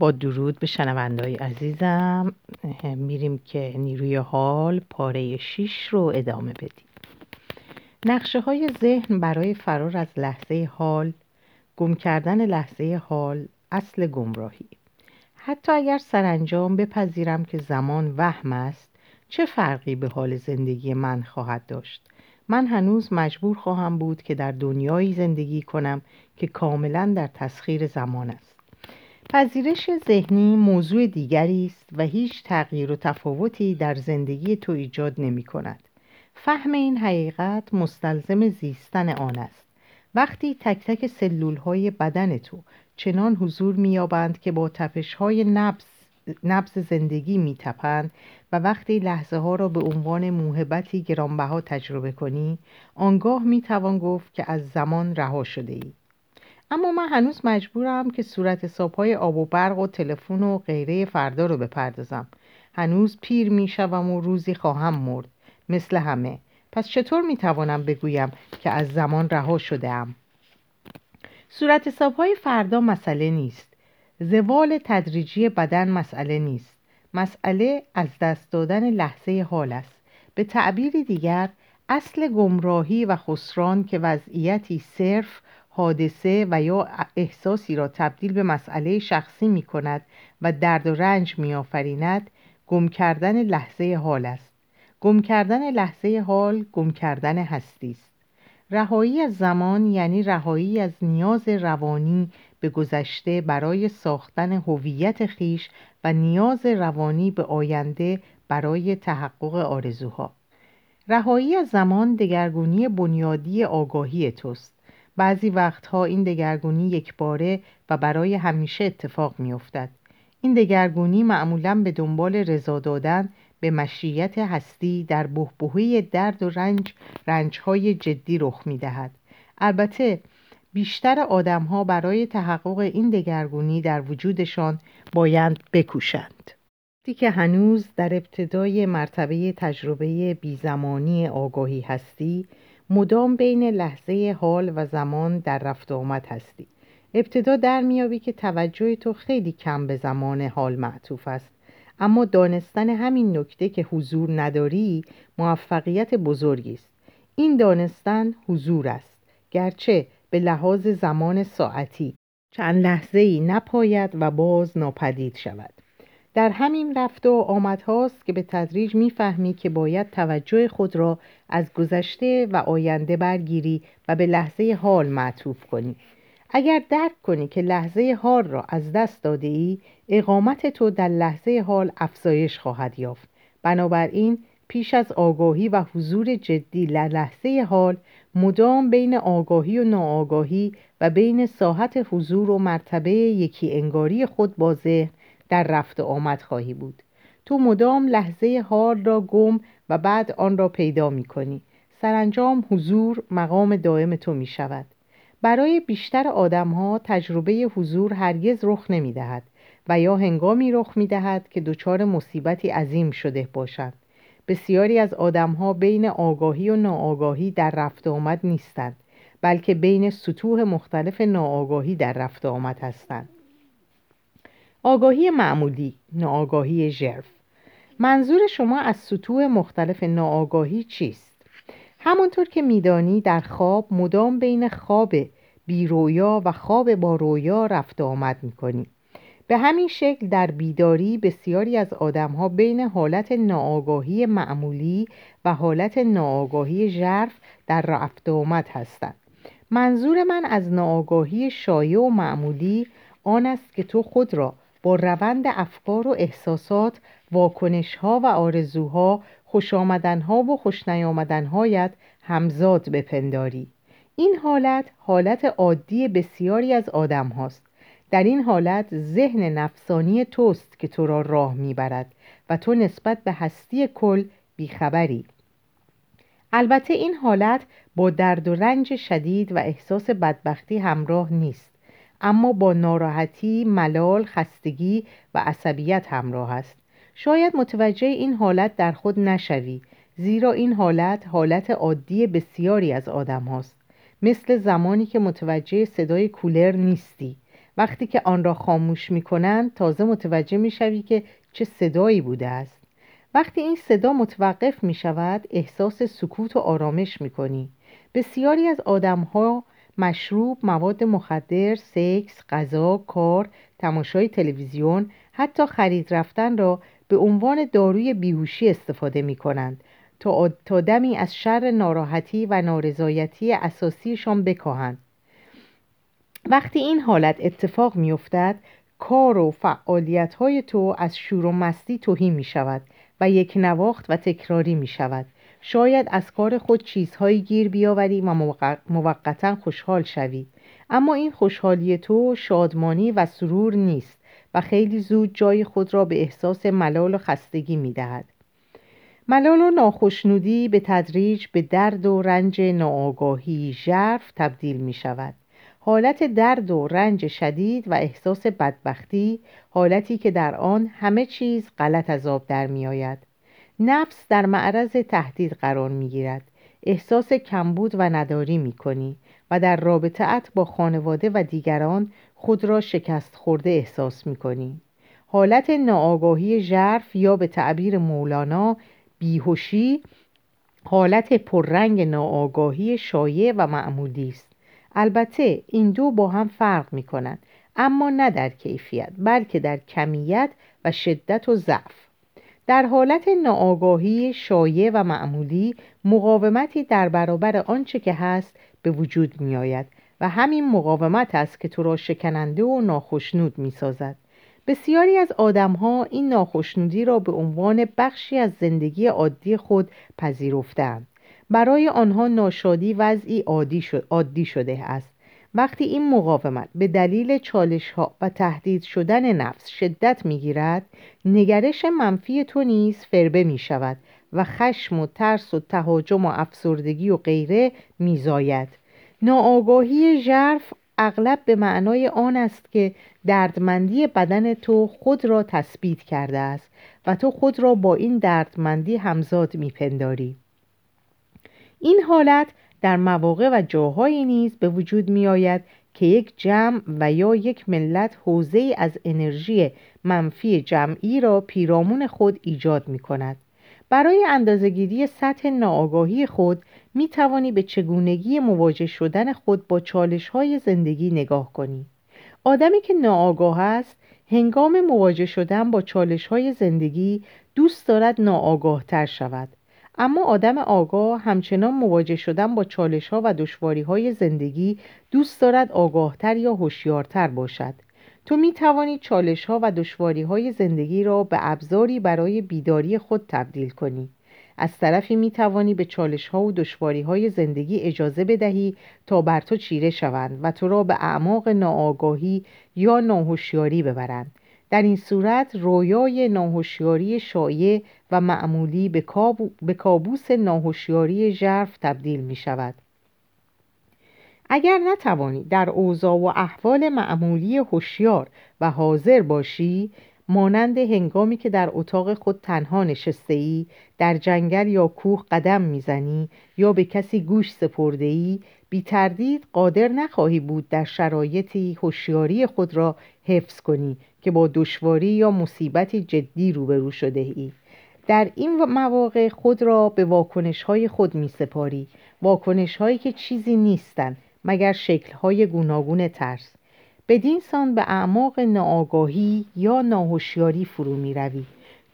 با درود به شنوندای عزیزم. میریم که نیروی حال پاره شیش رو ادامه بدیم. نقشه های ذهن برای فرار از لحظه حال گم کردن لحظه حال اصل گمراهی. حتی اگر سرانجام بپذیرم که زمان وهم است چه فرقی به حال زندگی من خواهد داشت؟ من هنوز مجبور خواهم بود که در دنیایی زندگی کنم که کاملا در تسخیر زمان است. پذیرش ذهنی موضوع دیگری است و هیچ تغییر و تفاوتی در زندگی تو ایجاد نمی کند. فهم این حقیقت مستلزم زیستن آن است. وقتی تک تک سلول های بدن تو چنان حضور میابند که با تپش های نبز, نبز زندگی میتپند و وقتی لحظه ها را به عنوان موهبتی گرانبها تجربه کنی آنگاه می‌توان گفت که از زمان رها شده ای. اما من هنوز مجبورم که صورت حسابهای آب و برق و تلفن و غیره فردا رو بپردازم. هنوز پیر می‌شوم و روزی خواهم مرد مثل همه. پس چطور می‌توانم بگویم که از زمان رها شده ام؟ صورت حسابهای فردا مسئله نیست. زوال تدریجی بدن مسئله نیست. مسئله از دست دادن لحظه حال است. به تعبیر دیگر اصل گمراهی و خسران که وضعیتی صرف حادثه و یا احساسی را تبدیل به مسئله شخصی می کند و درد و رنج می آفریند گم کردن لحظه حال است. گم کردن لحظه حال گم کردن هستی است. رهایی از زمان یعنی رهایی از نیاز روانی به گذشته برای ساختن هویت خیش و نیاز روانی به آینده برای تحقق آرزوها. رهایی از زمان دگرگونی بنیادی آگاهی توست. بعضی وقتها این دگرگونی یکباره و برای همیشه اتفاق میافتد این دگرگونی معمولا به دنبال رضا دادن به مشیت هستی در بهبهه درد و رنج رنجهای جدی رخ می دهد. البته بیشتر آدمها برای تحقق این دگرگونی در وجودشان باید بکوشند. که هنوز در ابتدای مرتبه تجربه بیزمانی آگاهی هستی مدام بین لحظه حال و زمان در رفت آمد هستی. ابتدا در میابی که توجه تو خیلی کم به زمان حال معطوف است. اما دانستن همین نکته که حضور نداری موفقیت بزرگی است. این دانستن حضور است. گرچه به لحاظ زمان ساعتی چند لحظه ای نپاید و باز ناپدید شود. در همین رفت و آمد هاست که به تدریج می‌فهمی که باید توجه خود را از گذشته و آینده برگیری و به لحظه حال معطوف کنی. اگر درک کنی که لحظه حال را از دست داده ای اقامت تو در لحظه حال افزایش خواهد یافت. بنابراین پیش از آگاهی و حضور جدی در لحظه حال مدام بین آگاهی و ناآگاهی و بین ساحت حضور و مرتبه یکی انگاری خود با ذهن در رفت آمد خواهی بود. تو مدام لحظه حال را گم و بعد آن را پیدا می کنی. سرانجام حضور مقام دائم تو می شود. برای بیشتر آدم ها تجربه حضور هرگز رخ نمی دهد و یا هنگامی رخ می دهد که دچار مصیبتی عظیم شده باشند. بسیاری از آدم ها بین آگاهی و ناآگاهی در رفت آمد نیستند بلکه بین سطوح مختلف ناآگاهی در رفت آمد هستند. آگاهی معمولی ناآگاهی ژرف. منظور شما از سطوح مختلف ناآگاهی چیست؟ همانطور که میدانی در خواب مدام بین خواب بیرویا و خواب با رویا رفت آمد می‌کنی. به همین شکل در بیداری بسیاری از آدمها بین حالت ناآگاهی معمولی و حالت ناآگاهی ژرف در رفت آمد هستند. منظور من از ناآگاهی شایع و معمولی آن است که تو خود را با روند افکار و احساسات واکنش ها و آرزوها خوش آمدن ها و خوش هایت همزاد بپنداری. این حالت حالت عادی بسیاری از آدم هاست در این حالت ذهن نفسانی توست که تو را راه می‌برد و تو نسبت به هستی کل بیخبری. البته این حالت با درد و رنج شدید و احساس بدبختی همراه نیست. اما با ناراحتی، ملال، خستگی و عصبیت همراه است. شاید متوجه این حالت در خود نشوی زیرا این حالت حالت عادی بسیاری از آدم هاست. مثل زمانی که متوجه صدای کولر نیستی. وقتی که آن را خاموش می کنند تازه متوجه می شوی که چه صدایی بوده است. وقتی این صدا متوقف می شود احساس سکوت و آرامش می کنی بسیاری از آدم ها مشروب، مواد مخدر، سکس، غذا، کار، تماشای تلویزیون، حتی خرید رفتن را به عنوان داروی بیهوشی استفاده می کنند تا, دمی از شر ناراحتی و نارضایتی اساسیشان بکاهند. وقتی این حالت اتفاق می افتد کار و فعالیت های تو از شور و مستی توهی می شود و یک نواخت و تکراری می شود شاید از کار خود چیزهایی گیر بیاوری و موقتا خوشحال شوی اما این خوشحالی تو شادمانی و سرور نیست و خیلی زود جای خود را به احساس ملال و خستگی می دهد. ملال و ناخشنودی به تدریج به درد و رنج ناآگاهی ژرف تبدیل می شود. حالت درد و رنج شدید و احساس بدبختی حالتی که در آن همه چیز غلط از آب در می آید. نفس در معرض تهدید قرار می گیرد. احساس کمبود و نداری می کنی و در رابطه با خانواده و دیگران خود را شکست خورده احساس می کنی. حالت ناآگاهی ژرف یا به تعبیر مولانا بیهوشی حالت پررنگ ناآگاهی شایع و معمولی است البته این دو با هم فرق می کنند اما نه در کیفیت بلکه در کمیت و شدت و ضعف در حالت ناآگاهی شایع و معمولی مقاومتی در برابر آنچه که هست به وجود می آید و همین مقاومت است که تو را شکننده و ناخشنود می سازد. بسیاری از آدمها این ناخشنودی را به عنوان بخشی از زندگی عادی خود پذیرفتند. برای آنها ناشادی وضعی عادی, عادی شده است. وقتی این مقاومت به دلیل چالش ها و تهدید شدن نفس شدت می گیرد، نگرش منفی تو نیز فربه می شود و خشم و ترس و تهاجم و افسردگی و غیره میزاید. ناآگاهی ژرف اغلب به معنای آن است که دردمندی بدن تو خود را تثبیت کرده است و تو خود را با این دردمندی همزاد میپنداری این حالت در مواقع و جاهایی نیز به وجود می آید که یک جمع و یا یک ملت حوزه از انرژی منفی جمعی را پیرامون خود ایجاد می کند. برای اندازگیری سطح ناآگاهی خود می توانی به چگونگی مواجه شدن خود با چالش های زندگی نگاه کنی. آدمی که ناآگاه است هنگام مواجه شدن با چالش های زندگی دوست دارد ناآگاه تر شود اما آدم آگاه همچنان مواجه شدن با چالش ها و دشواری های زندگی دوست دارد آگاهتر یا هوشیارتر باشد. تو می توانی چالش ها و دشواری های زندگی را به ابزاری برای بیداری خود تبدیل کنی. از طرفی می توانی به چالش ها و دشواری های زندگی اجازه بدهی تا بر تو چیره شوند و تو را به اعماق ناآگاهی یا ناهوشیاری ببرند. در این صورت رویای ناهوشیاری شایع و معمولی به, به کابوس ناهوشیاری ژرف تبدیل می شود اگر نتوانی در اوضاع و احوال معمولی هوشیار و حاضر باشی مانند هنگامی که در اتاق خود تنها نشسته ای در جنگل یا کوه قدم می‌زنی یا به کسی گوش سپرده ای بی تردید قادر نخواهی بود در شرایطی هوشیاری خود را حفظ کنی که با دشواری یا مصیبتی جدی روبرو شده ای. در این مواقع خود را به واکنش های خود می سپاری واکنش هایی که چیزی نیستند مگر شکل های گوناگون ترس. بدین سان به اعماق ناآگاهی یا ناهوشیاری فرو می روی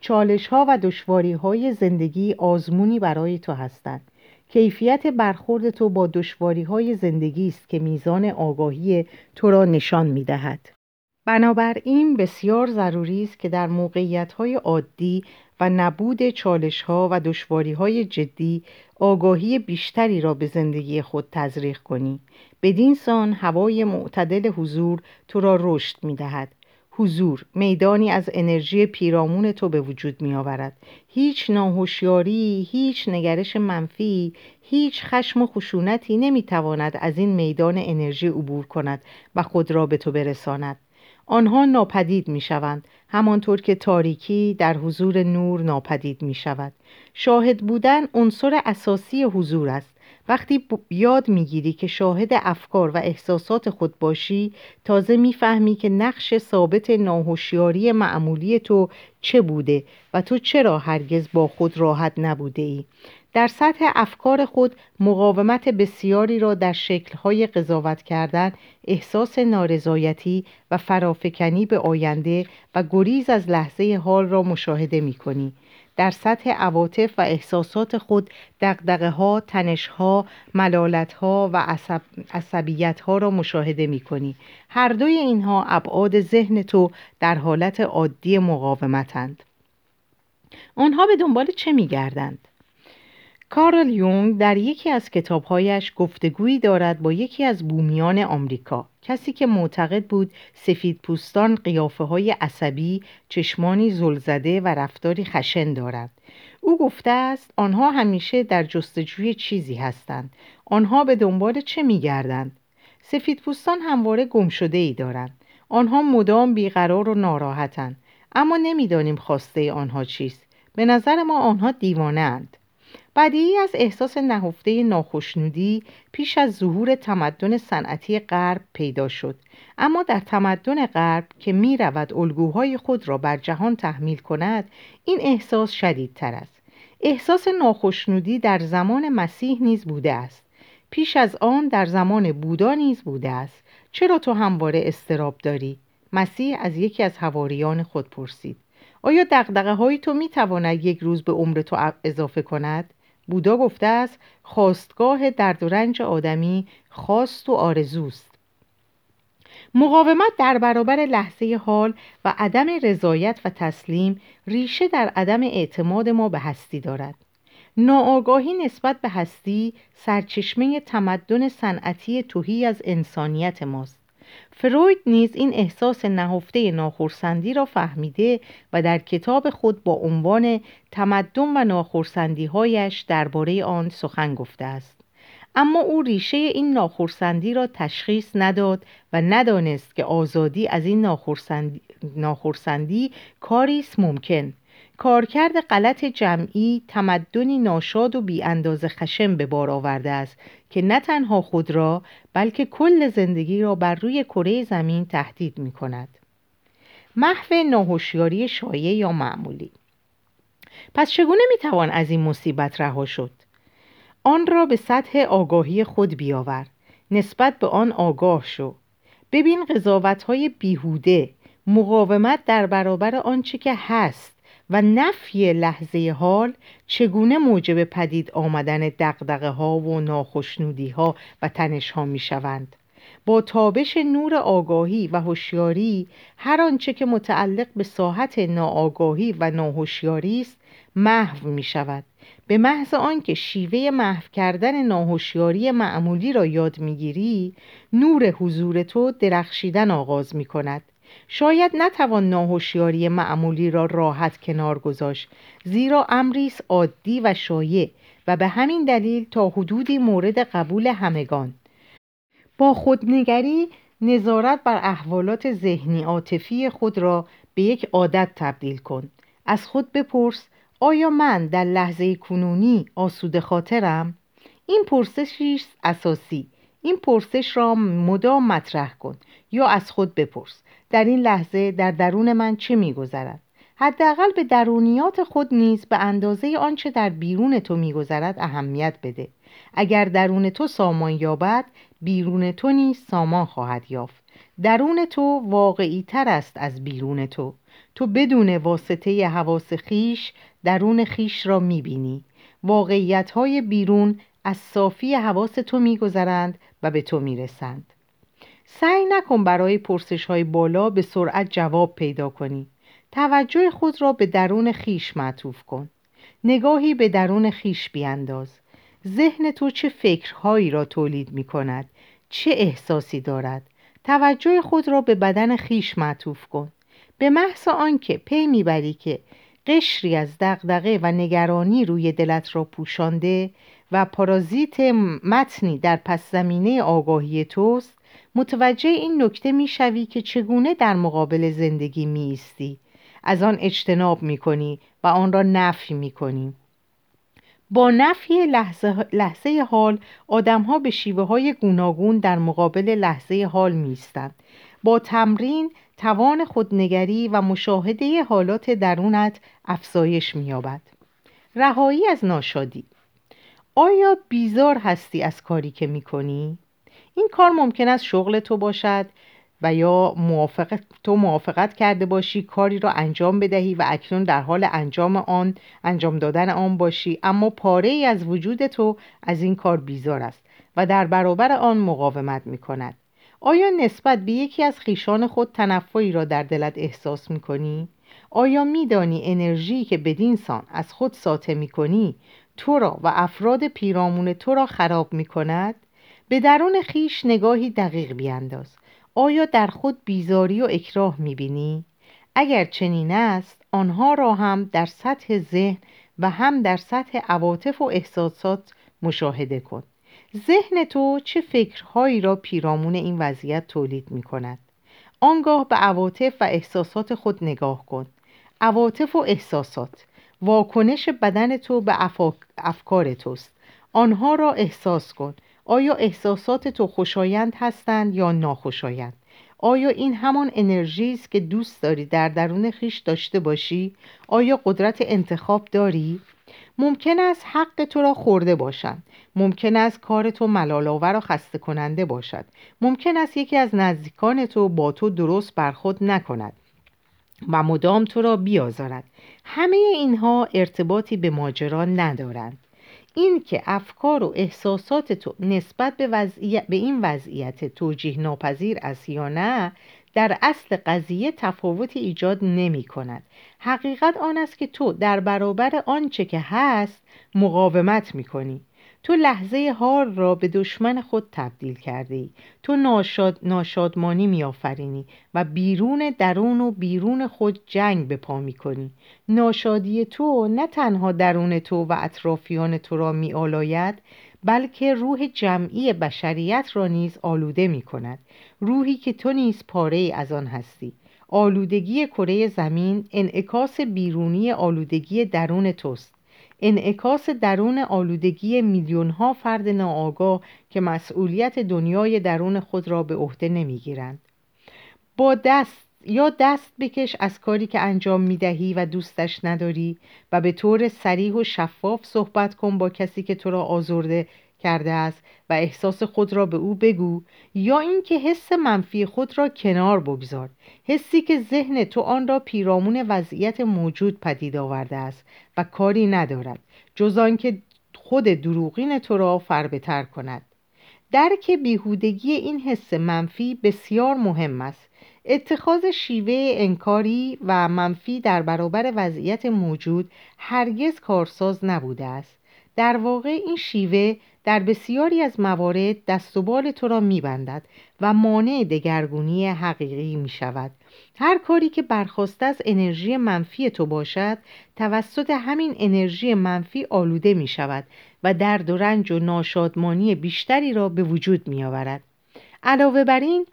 چالش ها و دشواری های زندگی آزمونی برای تو هستند. کیفیت برخورد تو با دشواری های زندگی است که میزان آگاهی تو را نشان می دهد. بنابراین بسیار ضروری است که در موقعیت های عادی و نبود چالش ها و دشواری های جدی آگاهی بیشتری را به زندگی خود تزریق کنی. بدین سان هوای معتدل حضور تو را رشد می دهد حضور میدانی از انرژی پیرامون تو به وجود می آورد هیچ ناهوشیاری هیچ نگرش منفی هیچ خشم و خشونتی نمی تواند از این میدان انرژی عبور کند و خود را به تو برساند. آنها ناپدید می شوند همانطور که تاریکی در حضور نور ناپدید می شود شاهد بودن عنصر اساسی حضور است. وقتی یاد می‌گیری که شاهد افکار و احساسات خود باشی تازه می‌فهمی که نقش ثابت ناهوشیاری معمولی تو چه بوده و تو چرا هرگز با خود راحت نبوده ای. در سطح افکار خود مقاومت بسیاری را در شکلهای قضاوت کردن احساس نارضایتی و فرافکنی به آینده و گریز از لحظه حال را مشاهده می کنی. در سطح عواطف و احساسات خود دقدقه ها، تنش ها، ملالت ها و عصب... عصبیت ها را مشاهده می کنی. هر دوی اینها ابعاد ذهن تو در حالت عادی مقاومتند. آنها به دنبال چه می گردند؟ کارل یونگ در یکی از کتابهایش گفتگویی دارد با یکی از بومیان آمریکا. کسی که معتقد بود سفید پوستان قیافه های عصبی چشمانی زلزده و رفتاری خشن دارند او گفته است آنها همیشه در جستجوی چیزی هستند. آنها به دنبال چه میگردند؟ سفید پوستان همواره گم شده ای دارند. آنها مدام بیقرار و ناراحتند. اما نمی‌دانیم خواسته آنها چیست. به نظر ما آنها دیوانه اند بدیعی از احساس نهفته ناخشنودی پیش از ظهور تمدن صنعتی غرب پیدا شد. اما در تمدن غرب که می رود الگوهای خود را بر جهان تحمیل کند این احساس شدیدتر است. احساس ناخشنودی در زمان مسیح نیز بوده است. پیش از آن در زمان بودا نیز بوده است. چرا تو همواره استراب داری؟ مسیح از یکی از حواریان خود پرسید. آیا دقدقه های تو می تواند یک روز به عمر تو اضافه کند؟ بودا گفته است خواستگاه درد و رنج آدمی خواست و آرزوست. مقاومت در برابر لحظه حال و عدم رضایت و تسلیم ریشه در عدم اعتماد ما به هستی دارد. ناآگاهی نسبت به هستی سرچشمه تمدن صنعتی توهی از انسانیت ماست. فروید نیز این احساس نهفته ناخورسندی را فهمیده و در کتاب خود با عنوان تمدن و ناخورسندی هایش درباره آن سخن گفته است. اما او ریشه این ناخورسندی را تشخیص نداد و ندانست که آزادی از این ناخورسندی, ناخورسندی کاری است ممکن. کارکرد غلط جمعی تمدنی ناشاد و بی انداز خشم به بار آورده است که نه تنها خود را بلکه کل زندگی را بر روی کره زمین تهدید می کند. محو ناهوشیاری شایع یا معمولی پس چگونه می توان از این مصیبت رها شد؟ آن را به سطح آگاهی خود بیاور نسبت به آن آگاه شو ببین قضاوت های بیهوده مقاومت در برابر آنچه که هست و نفی لحظه حال چگونه موجب پدید آمدن دقدقه ها و ناخشنودی ها و تنش ها می شوند. با تابش نور آگاهی و هوشیاری هر آنچه که متعلق به ساحت ناآگاهی و ناهوشیاری است محو می شود به محض آنکه شیوه محو کردن ناهوشیاری معمولی را یاد می‌گیری نور حضور تو درخشیدن آغاز می کند شاید نتوان ناهوشیاری معمولی را راحت کنار گذاشت زیرا امری است عادی و شایع و به همین دلیل تا حدودی مورد قبول همگان. با خودنگری نظارت بر احوالات ذهنی عاطفی خود را به یک عادت تبدیل کن. از خود بپرس آیا من در لحظه کنونی آسوده خاطرم؟ این پرسشی اساسی. این پرسش را مدام مطرح کن یا از خود بپرس. در این لحظه در درون من چه میگذرد؟ حداقل به درونیات خود نیز به اندازه آنچه در بیرون تو میگذرد اهمیت بده. اگر درون تو سامان یابد بیرون تو نیز سامان خواهد یافت. درون تو واقعی تر است از بیرون تو. تو بدون واسطه حواس خیش درون خیش را می‌بینی. واقعیت های بیرون از صافی حواس تو میگذرند و به تو می‌رسند. سعی نکن برای پرسش های بالا به سرعت جواب پیدا کنی. توجه خود را به درون خیش معطوف کن. نگاهی به درون خیش بیانداز. ذهن تو چه فکرهایی را تولید می کند چه احساسی دارد؟ توجه خود را به بدن خیش معطوف کن. به محض آنکه پی می‌بری که قشری از دغدغه و نگرانی روی دلت را پوشانده و پارازیت متنی در پس زمینه آگاهی توست متوجه این نکته می‌شوی که چگونه در مقابل زندگی میستی از آن اجتناب می‌کنی و آن را نفی می‌کنی. با نفی لحظه, لحظه حال آدمها به شیوه های گوناگون در مقابل لحظه حال میستند با تمرین توان خودنگری و مشاهده حالات درونت افزایش مییابد. رهایی از ناشادی. آیا بیزار هستی از کاری که می‌کنی؟ این کار ممکن است شغل تو باشد و یا موافقت تو موافقت کرده باشی کاری را انجام بدهی و اکنون در حال انجام آن انجام دادن آن باشی اما پاره ای از وجود تو از این کار بیزار است و در برابر آن مقاومت می کند آیا نسبت به یکی از خیشان خود تنفعی را در دلت احساس می کنی؟ آیا میدانی انرژی که بدین سان از خود ساطع می کنی تو را و افراد پیرامون تو را خراب می کند؟ به درون خیش نگاهی دقیق بیانداز. آیا در خود بیزاری و اکراه می‌بینی؟ اگر چنین است آنها را هم در سطح ذهن و هم در سطح عواطف و احساسات مشاهده کن. ذهن تو چه فکرهایی را پیرامون این وضعیت تولید می کند آنگاه به عواطف و احساسات خود نگاه کن. عواطف و احساسات. واکنش بدن تو به افکار توست. آنها را احساس کن. آیا احساسات تو خوشایند هستند یا ناخوشایند؟ آیا این همان انرژی است که دوست داری در درون خیش داشته باشی؟ آیا قدرت انتخاب داری؟ ممکن است حق تو را خورده باشند. ممکن است کار تو ملالآور و خسته کننده باشد. ممکن است یکی از نزدیکان تو با تو درست برخود نکند و مدام تو را بیازارد. همه اینها ارتباطی به ماجرا ندارند. این که افکار و احساسات تو نسبت به, وضعیت، به این وضعیت توجیه ناپذیر است یا نه در اصل قضیه تفاوتی ایجاد نمی کند. حقیقت آن است که تو در برابر آنچه که هست مقاومت می کنی. تو لحظه حال را به دشمن خود تبدیل کرده ای تو ناشاد، ناشادمانی میآفرینی و بیرون درون و بیرون خود جنگ به پا می کنی ناشادی تو نه تنها درون تو و اطرافیان تو را می آلاید بلکه روح جمعی بشریت را نیز آلوده می کند روحی که تو نیز پاره از آن هستی. آلودگی کره زمین انعکاس بیرونی آلودگی درون توست. انعکاس درون آلودگی میلیون ها فرد ناآگاه که مسئولیت دنیای درون خود را به عهده نمی‌گیرند. با دست یا دست بکش از کاری که انجام می‌دهی و دوستش نداری و به طور سریح و شفاف صحبت کن با کسی که تو را آزرده کرده است و احساس خود را به او بگو یا اینکه حس منفی خود را کنار بگذار. حسی که ذهن تو آن را پیرامون وضعیت موجود پدید آورده است و کاری ندارد جز آنکه خود دروغین تو را فربتر کند. درک بیهودگی این حس منفی بسیار مهم است. اتخاذ شیوه انکاری و منفی در برابر وضعیت موجود هرگز کارساز نبوده است. در واقع این شیوه در بسیاری از موارد دست و بال تو را میبندد و مانع دگرگونی حقیقی می شود هر کاری که برخواسته از انرژی منفی تو باشد توسط همین انرژی منفی آلوده می شود و درد و رنج و ناشادمانی بیشتری را به وجود می آورد علاوه بر این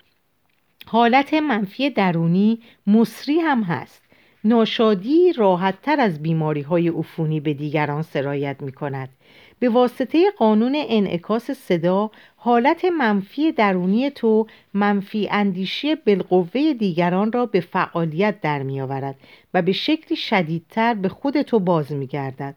حالت منفی درونی مصری هم هست. ناشادی راحتتر از بیماری های عفونی به دیگران سرایت می کند به واسطه قانون انعکاس صدا حالت منفی درونی تو منفی اندیشی بالقوه دیگران را به فعالیت در می آورد و به شکلی شدیدتر به خود تو باز می گردد.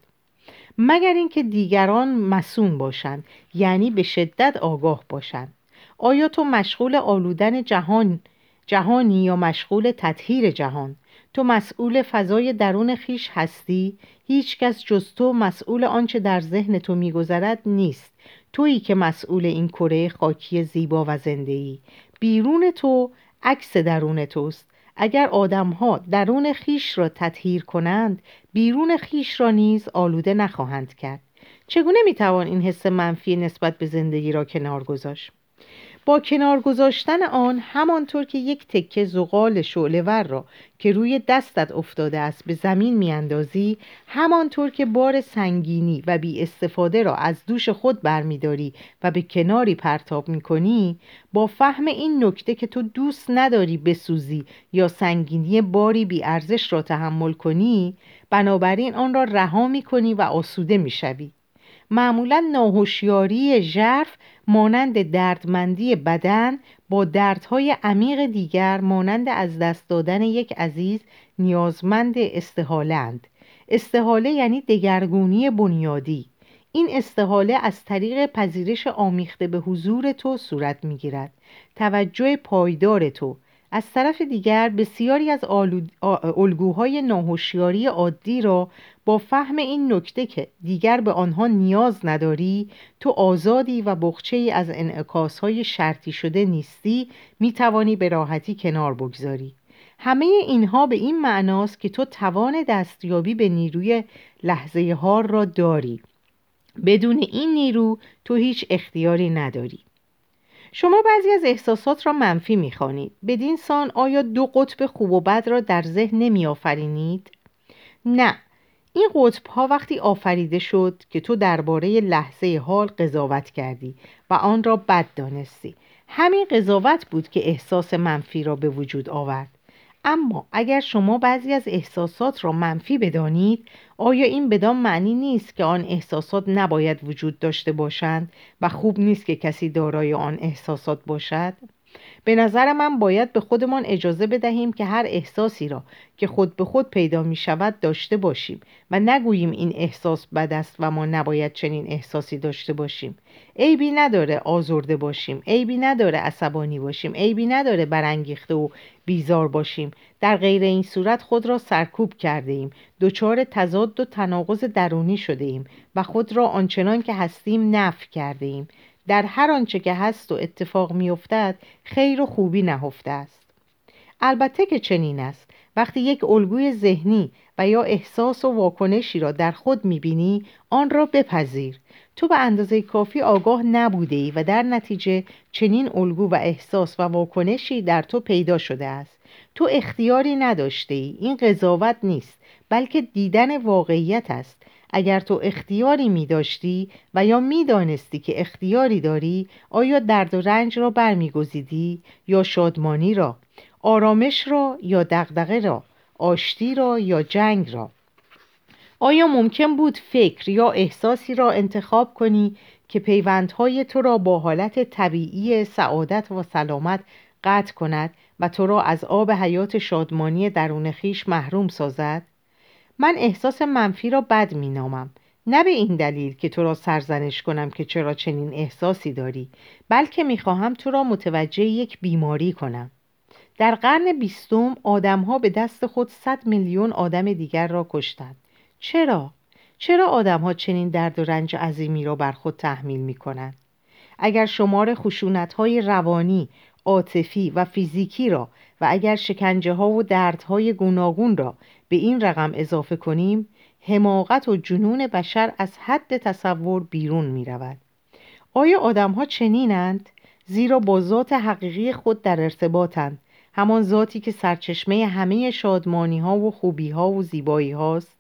مگر اینکه دیگران مسون باشند یعنی به شدت آگاه باشند آیا تو مشغول آلودن جهان جهانی یا مشغول تطهیر جهان تو مسئول فضای درون خیش هستی؟ هیچ کس جز تو مسئول آنچه در ذهن تو میگذرد نیست. تویی که مسئول این کره خاکی زیبا و زنده ای بیرون تو عکس درون توست. اگر آدمها درون خیش را تطهیر کنند بیرون خیش را نیز آلوده نخواهند کرد. چگونه می‌توان این حس منفی نسبت به زندگی را کنار گذاشت؟ با کنار گذاشتن آن همانطور که یک تکه زغال شعلهور را که روی دستت افتاده است به زمین میاندازی همانطور که بار سنگینی و بی استفاده را از دوش خود برمیداری و به کناری پرتاب می‌کنی با فهم این نکته که تو دوست نداری بسوزی یا سنگینی باری بی ارزش را تحمل کنی بنابراین آن را رها می‌کنی و آسوده می‌شوی. معمولا ناهوشیاری ژرف مانند دردمندی بدن با دردهای عمیق دیگر مانند از دست دادن یک عزیز نیازمند استحالند استحاله یعنی دگرگونی بنیادی. این استحاله از طریق پذیرش آمیخته به حضور تو صورت می‌گیرد. توجه پایدار تو. از طرف دیگر بسیاری از الگوهای ناهوشیاری عادی را با فهم این نکته که دیگر به آنها نیاز نداری تو آزادی و بخچه از انعکاسهای شرطی شده نیستی می توانی به راحتی کنار بگذاری. همه اینها به این معناست که تو توان دستیابی به نیروی لحظه هار را داری. بدون این نیرو تو هیچ اختیاری نداری. شما بعضی از احساسات را منفی می‌خوانید. بدین سان آیا دو قطب خوب و بد را در ذهن نمی آفرینید؟ نه. این قطب ها وقتی آفریده شد که تو درباره لحظه حال قضاوت کردی و آن را بد دانستی همین قضاوت بود که احساس منفی را به وجود آورد اما اگر شما بعضی از احساسات را منفی بدانید آیا این بدان معنی نیست که آن احساسات نباید وجود داشته باشند و خوب نیست که کسی دارای آن احساسات باشد؟ به نظر من باید به خودمان اجازه بدهیم که هر احساسی را که خود به خود پیدا می شود داشته باشیم و نگوییم این احساس بد است و ما نباید چنین احساسی داشته باشیم. عیبی نداره آزرده باشیم عیبی نداره عصبانی باشیم عیبی نداره برانگیخته و بیزار باشیم. در غیر این صورت خود را سرکوب کرده ایم. دچار تضاد و تناقض درونی شده ایم و خود را آنچنان که هستیم نف کرده ایم. در هر آنچه که هست و اتفاق میافتد خیر و خوبی نهفته است. البته که چنین است. وقتی یک الگوی ذهنی و یا احساس و واکنشی را در خود می‌بینی آن را بپذیر. تو به اندازه کافی آگاه نبوده ای و در نتیجه چنین الگو و احساس و واکنشی در تو پیدا شده است. تو اختیاری نداشته ای این قضاوت نیست بلکه دیدن واقعیت است. اگر تو اختیاری می داشتی و یا می دانستی که اختیاری داری آیا درد و رنج را برمیگزیدی یا شادمانی را آرامش را یا دغدغه را آشتی را یا جنگ را آیا ممکن بود فکر یا احساسی را انتخاب کنی که پیوندهای تو را با حالت طبیعی سعادت و سلامت قطع کند و تو را از آب حیات شادمانی درون خیش محروم سازد؟ من احساس منفی را بد می نامم نه به این دلیل که تو را سرزنش کنم که چرا چنین احساسی داری بلکه می خواهم تو را متوجه یک بیماری کنم در قرن بیستم آدمها به دست خود صد میلیون آدم دیگر را کشتند چرا؟ چرا آدمها چنین درد و رنج عظیمی را بر خود تحمیل می کنند؟ اگر شمار خشونت های روانی، عاطفی و فیزیکی را و اگر شکنجه ها و دردهای گوناگون را به این رقم اضافه کنیم حماقت و جنون بشر از حد تصور بیرون می رود. آیا آدم ها چنینند؟ زیرا با ذات حقیقی خود در ارتباطند همان ذاتی که سرچشمه همه شادمانی ها و خوبی ها و زیبایی هاست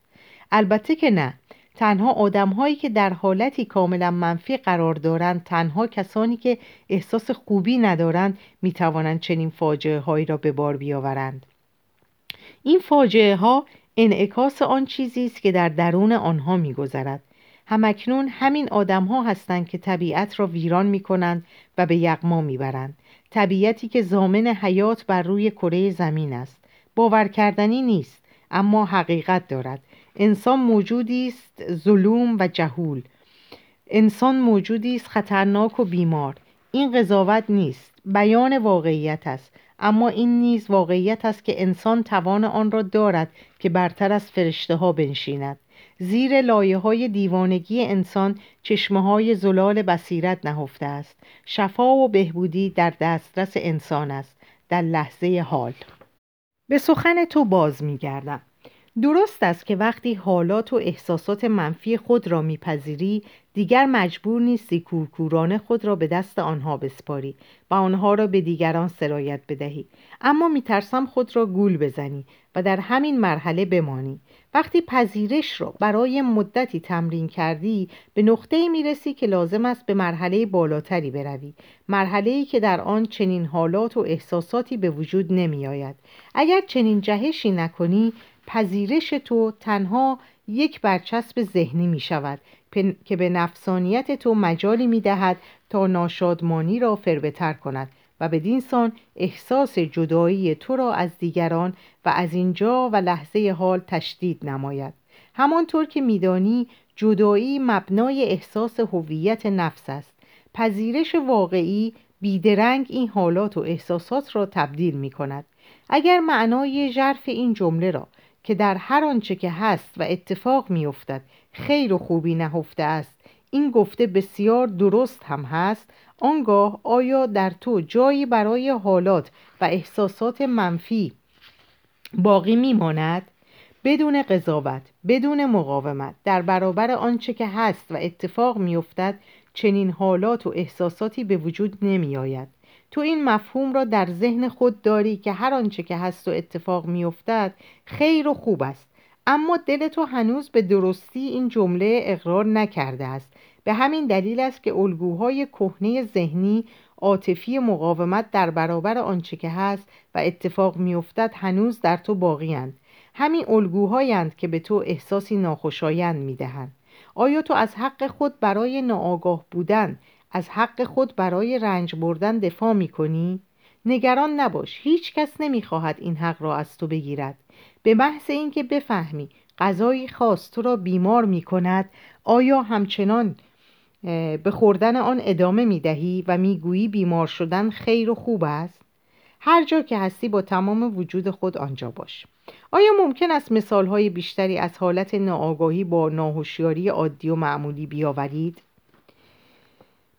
البته که نه تنها آدم هایی که در حالتی کاملا منفی قرار دارند تنها کسانی که احساس خوبی ندارند می توانند چنین فاجعه هایی را به بار بیاورند. این فاجعه ها انعکاس آن چیزی است که در درون آنها میگذرد. همکنون همین آدم ها هستند که طبیعت را ویران می کنند و به یغما می‌برند. طبیعتی که زامن حیات بر روی کره زمین است. باور کردنی نیست اما حقیقت دارد. انسان موجودی است ظلوم و جهول. انسان موجودی است خطرناک و بیمار. این قضاوت نیست بیان واقعیت است. اما این نیز واقعیت است که انسان توان آن را دارد که برتر از فرشته ها بنشیند. زیر لایه های دیوانگی انسان چشمه های زلال بصیرت نهفته است. شفا و بهبودی در دسترس انسان است. در لحظه حال. به سخن تو باز میگردم. درست است که وقتی حالات و احساسات منفی خود را میپذیری دیگر مجبور نیستی کورکورانه خود را به دست آنها بسپاری و آنها را به دیگران سرایت بدهی. اما میترسم خود را گول بزنی و در همین مرحله بمانی. وقتی پذیرش را برای مدتی تمرین کردی به نقطه می‌رسی که لازم است به مرحله بالاتری بروی. مرحله که در آن چنین حالات و احساساتی به وجود نمی آید. اگر چنین جهشی نکنی پذیرش تو تنها یک برچسب ذهنی می شود که به نفسانیت تو مجالی می دهد تا ناشادمانی را فربتر کند و بدین سان احساس جدایی تو را از دیگران و از اینجا و لحظه حال تشدید نماید. همانطور که میدانی جدایی مبنای احساس هویت نفس است. پذیرش واقعی بیدرنگ این حالات و احساسات را تبدیل می کند. اگر معنای ژرف این جمله را که در هر آنچه که هست و اتفاق می افتد خیر و خوبی نهفته است. این گفته بسیار درست هم هست. آنگاه آیا در تو جایی برای حالات و احساسات منفی باقی میماند؟ بدون قضاوت بدون مقاومت در برابر آنچه که هست و اتفاق میافتد چنین حالات و احساساتی به وجود نمی آید. تو این مفهوم را در ذهن خود داری که هر آنچه که هست و اتفاق میافتد خیر و خوب است. اما دل تو هنوز به درستی این جمله اقرار نکرده است. به همین دلیل است که الگوهای کهنه ذهنی عاطفی مقاومت در برابر آنچه که هست و اتفاق میافتد هنوز در تو باقیند همین الگوهایند که به تو احساسی ناخوشایند می‌دهند. آیا تو از حق خود برای ناآگاه بودن از حق خود برای رنج بردن دفاع می کنی؟ نگران نباش هیچ کس نمی خواهد این حق را از تو بگیرد به محض اینکه بفهمی غذایی خاص تو را بیمار می کند آیا همچنان به خوردن آن ادامه می دهی و می گویی بیمار شدن خیر و خوب است؟ هر جا که هستی با تمام وجود خود آنجا باش آیا ممکن است مثالهای بیشتری از حالت ناآگاهی با ناهوشیاری عادی و معمولی بیاورید؟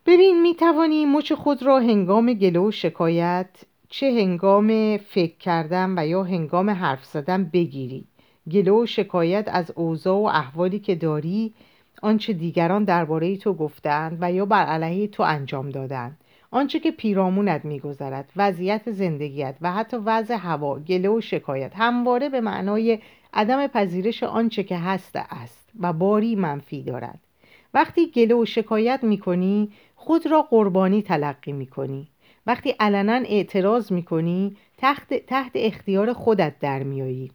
ببین می توانی مچ خود را هنگام گلو و شکایت چه هنگام فکر کردن و یا هنگام حرف زدن بگیری. گلو و شکایت از اوضاع و احوالی که داری آنچه دیگران درباره تو گفتند و یا بر علیه تو انجام دادند. آنچه که پیرامونت میگذرد وضعیت زندگیت و حتی وضع هوا گله و شکایت همواره به معنای عدم پذیرش آنچه که هست است و باری منفی دارد. وقتی گله و شکایت می‌کنی خود را قربانی تلقی می‌کنی. وقتی علنا اعتراض می‌کنی تحت, تحت اختیار خودت در میایی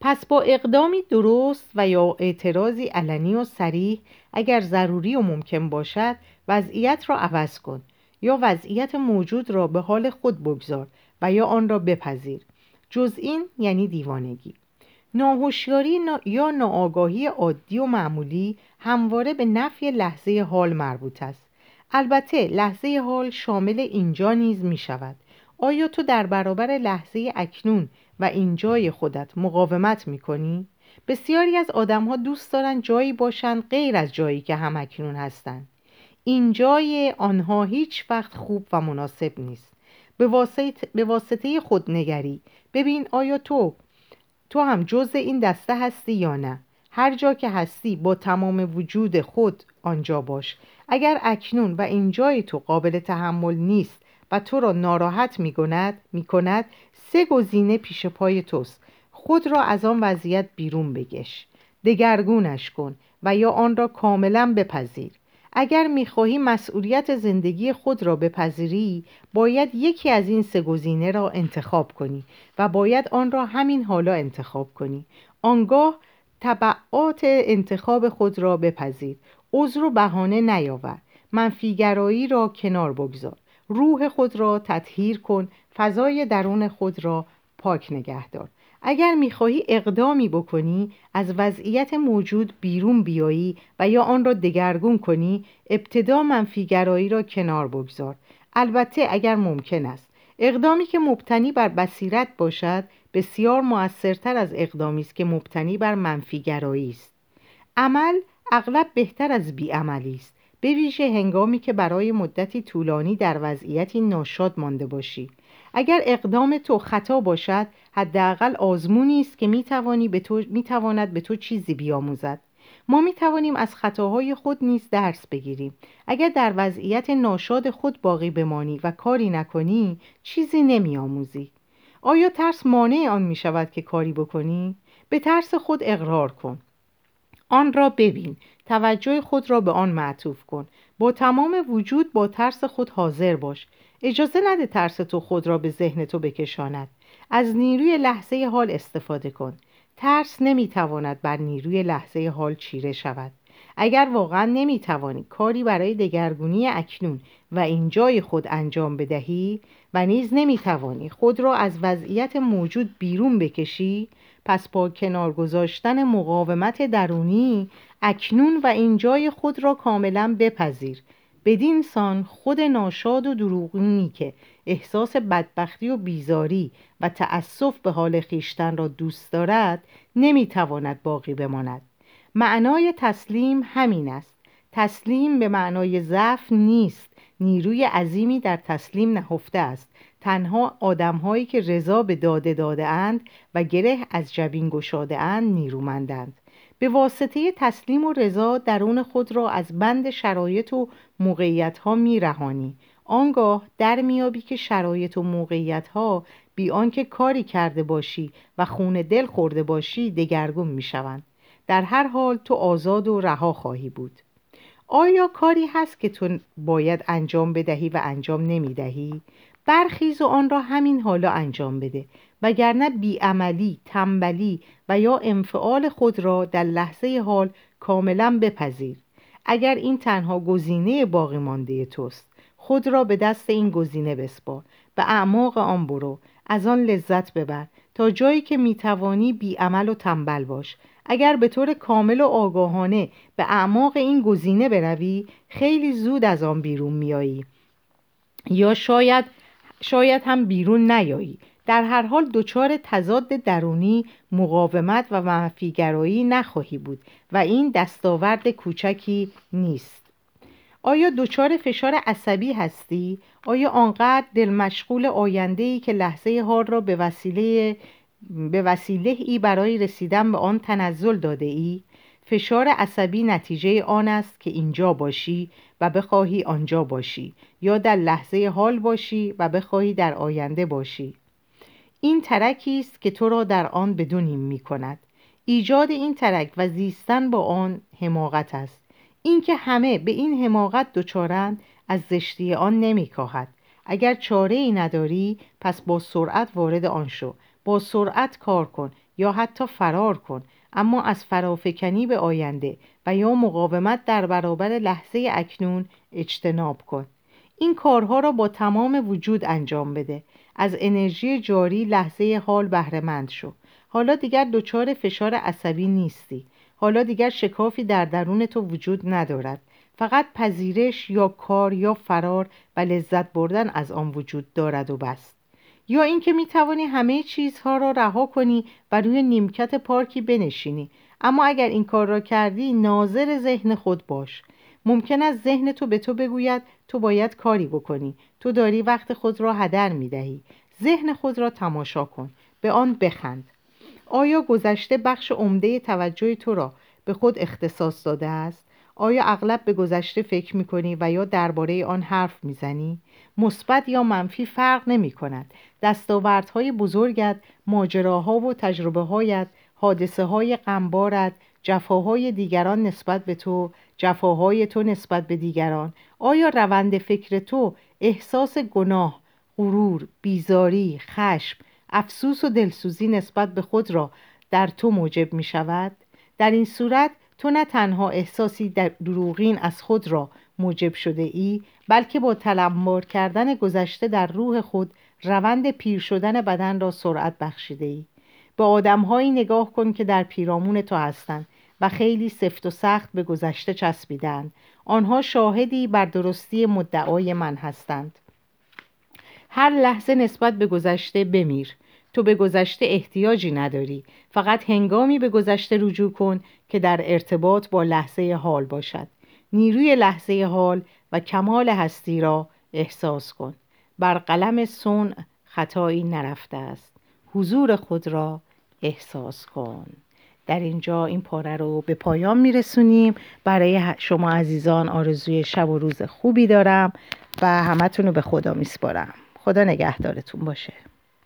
پس با اقدامی درست و یا اعتراضی علنی و سریح اگر ضروری و ممکن باشد وضعیت را عوض کن یا وضعیت موجود را به حال خود بگذار و یا آن را بپذیر. جز این یعنی دیوانگی. ناهوشیاری یا ناآگاهی عادی و معمولی همواره به نفی لحظه حال مربوط است. البته لحظه حال شامل اینجا نیز می شود. آیا تو در برابر لحظه اکنون و اینجای خودت مقاومت می کنی؟ بسیاری از آدم ها دوست دارند جایی باشند غیر از جایی که هم اکنون هستند این جای آنها هیچ وقت خوب و مناسب نیست. به واسطه, به واسطه خودنگری. ببین آیا تو تو هم جز این دسته هستی یا نه؟ هر جا که هستی با تمام وجود خود آنجا باش. اگر اکنون و اینجای تو قابل تحمل نیست و تو را ناراحت می کند, می سه گزینه پیش پای توست. خود را از آن وضعیت بیرون بگش دگرگونش کن و یا آن را کاملا بپذیر. اگر می‌خواهی مسئولیت زندگی خود را بپذیری باید یکی از این سه گزینه را انتخاب کنی و باید آن را همین حالا انتخاب کنی. آنگاه طبعات انتخاب خود را بپذیر. عذر و بهانه نیاور. منفیگرایی را کنار بگذار. روح خود را تطهیر کن. فضای درون خود را پاک نگه دار. اگر می‌خواهی اقدامی بکنی از وضعیت موجود بیرون بیایی و یا آن را دگرگون کنی ابتدا منفیگرایی را کنار بگذار. البته اگر ممکن است. اقدامی که مبتنی بر بصیرت باشد بسیار موثرتر از اقدامی است که مبتنی بر منفیگرایی است. عمل اغلب بهتر از بیعملی است. به ویژه هنگامی که برای مدتی طولانی در وضعیتی ناشاد مانده باشی. اگر اقدام تو خطا باشد حداقل آزمونی است که می‌توانی به تو می‌تواند به تو چیزی بیاموزد. ما می توانیم از خطاهای خود نیز درس بگیریم. اگر در وضعیت ناشاد خود باقی بمانی و کاری نکنی چیزی نمی آموزی آیا ترس مانع آن می شود که کاری بکنی؟ به ترس خود اقرار کن. آن را ببین. توجه خود را به آن معطوف کن. با تمام وجود با ترس خود حاضر باش. اجازه نده ترس تو خود را به ذهن تو بکشاند. از نیروی لحظه حال استفاده کن. ترس نمی‌تواند بر نیروی لحظه حال چیره شود. اگر واقعا نمی‌توانی کاری برای دگرگونی اکنون و اینجای خود انجام بدهی و نیز نمی‌توانی خود را از وضعیت موجود بیرون بکشی پس با کنار گذاشتن مقاومت درونی اکنون و اینجای خود را کاملا بپذیر. بدین سان خود ناشاد و دروغینی که احساس بدبختی و بیزاری و تأسف به حال خیشتن را دوست دارد نمی‌تواند باقی بماند. معنای تسلیم همین است. تسلیم به معنای ضعف نیست. نیروی عظیمی در تسلیم نهفته است. تنها آدمهایی که رضا به داده داده اند و گره از جبین گشاده اند نیرومندند. به واسطه تسلیم و رضا درون خود را از بند شرایط و موقعیت ها می رهانی. آنگاه در میابی که شرایط و موقعیت ها بی آنکه کاری کرده باشی و خون دل خورده باشی دگرگون می شوند. در هر حال تو آزاد و رها خواهی بود آیا کاری هست که تو باید انجام بدهی و انجام نمی دهی؟ برخیز و آن را همین حالا انجام بده وگرنه بیعملی، تنبلی و یا انفعال خود را در لحظه حال کاملا بپذیر. اگر این تنها گزینه باقی مانده توست خود را به دست این گزینه بسپار. به اعماق آن برو از آن لذت ببر تا جایی که می‌توانی بیعمل و تنبل باش. اگر به طور کامل و آگاهانه به اعماق این گزینه بروی خیلی زود از آن بیرون میایی یا شاید شاید هم بیرون نیایی در هر حال دچار تضاد درونی مقاومت و منفیگرایی نخواهی بود و این دستاورد کوچکی نیست آیا دچار فشار عصبی هستی؟ آیا آنقدر دل مشغول آینده ای که لحظه حال را به وسیله به وسیله ای برای رسیدن به آن تنزل داده ای؟ فشار عصبی نتیجه آن است که اینجا باشی و بخواهی آنجا باشی یا در لحظه حال باشی و بخواهی در آینده باشی. این ترکی است که تو را در آن بدونیم می کند ایجاد این ترک و زیستن با آن حماقت است. اینکه همه به این حماقت دچارند از زشتی آن نمیکاهد. اگر چاره ای نداری پس با سرعت وارد آن شو. با سرعت کار کن یا حتی فرار کن. اما از فرافکنی به آینده و یا مقاومت در برابر لحظه اکنون اجتناب کن. این کارها را با تمام وجود انجام بده. از انرژی جاری لحظه حال بهرهمند شو. حالا دیگر دچار فشار عصبی نیستی. حالا دیگر شکافی در درون تو وجود ندارد. فقط پذیرش یا کار یا فرار و لذت بردن از آن وجود دارد و بس یا اینکه می توانی همه چیزها را رها کنی و روی نیمکت پارکی بنشینی. اما اگر این کار را کردی ناظر ذهن خود باش. ممکن است ذهن تو به تو بگوید تو باید کاری بکنی. تو داری وقت خود را هدر می دهی ذهن خود را تماشا کن. به آن بخند. آیا گذشته بخش عمده توجه تو را به خود اختصاص داده است؟ آیا اغلب به گذشته فکر می کنی و یا درباره آن حرف می زنی؟ مثبت یا منفی فرق نمی کند. دستاوردهای بزرگت ماجراها و تجربه هایت حادثه های غمبارت جفاهای دیگران نسبت به تو جفاهای تو نسبت به دیگران. آیا روند فکر تو احساس گناه غرور بیزاری خشم افسوس و دلسوزی نسبت به خود را در تو موجب می شود؟ در این صورت تو نه تنها احساسی در دروغین از خود را موجب شده ای بلکه با تلمبار کردن گذشته در روح خود روند پیر شدن بدن را سرعت بخشیده ای. به آدمهایی نگاه کن که در پیرامون تو هستند و خیلی سفت و سخت به گذشته چسبیدند آنها شاهدی بر درستی مدعای من هستند. هر لحظه نسبت به گذشته بمیر. تو به گذشته احتیاجی نداری. فقط هنگامی به گذشته رجوع کن که در ارتباط با لحظه حال باشد. نیروی لحظه حال و کمال هستی را احساس کن. بر قلم سون خطایی نرفته است. حضور خود را احساس کن. در اینجا این پاره رو به پایان میرسونیم. برای شما عزیزان آرزوی شب و روز خوبی دارم و همتون رو به خدا میسپارم. خدا نگهدارتون باشه.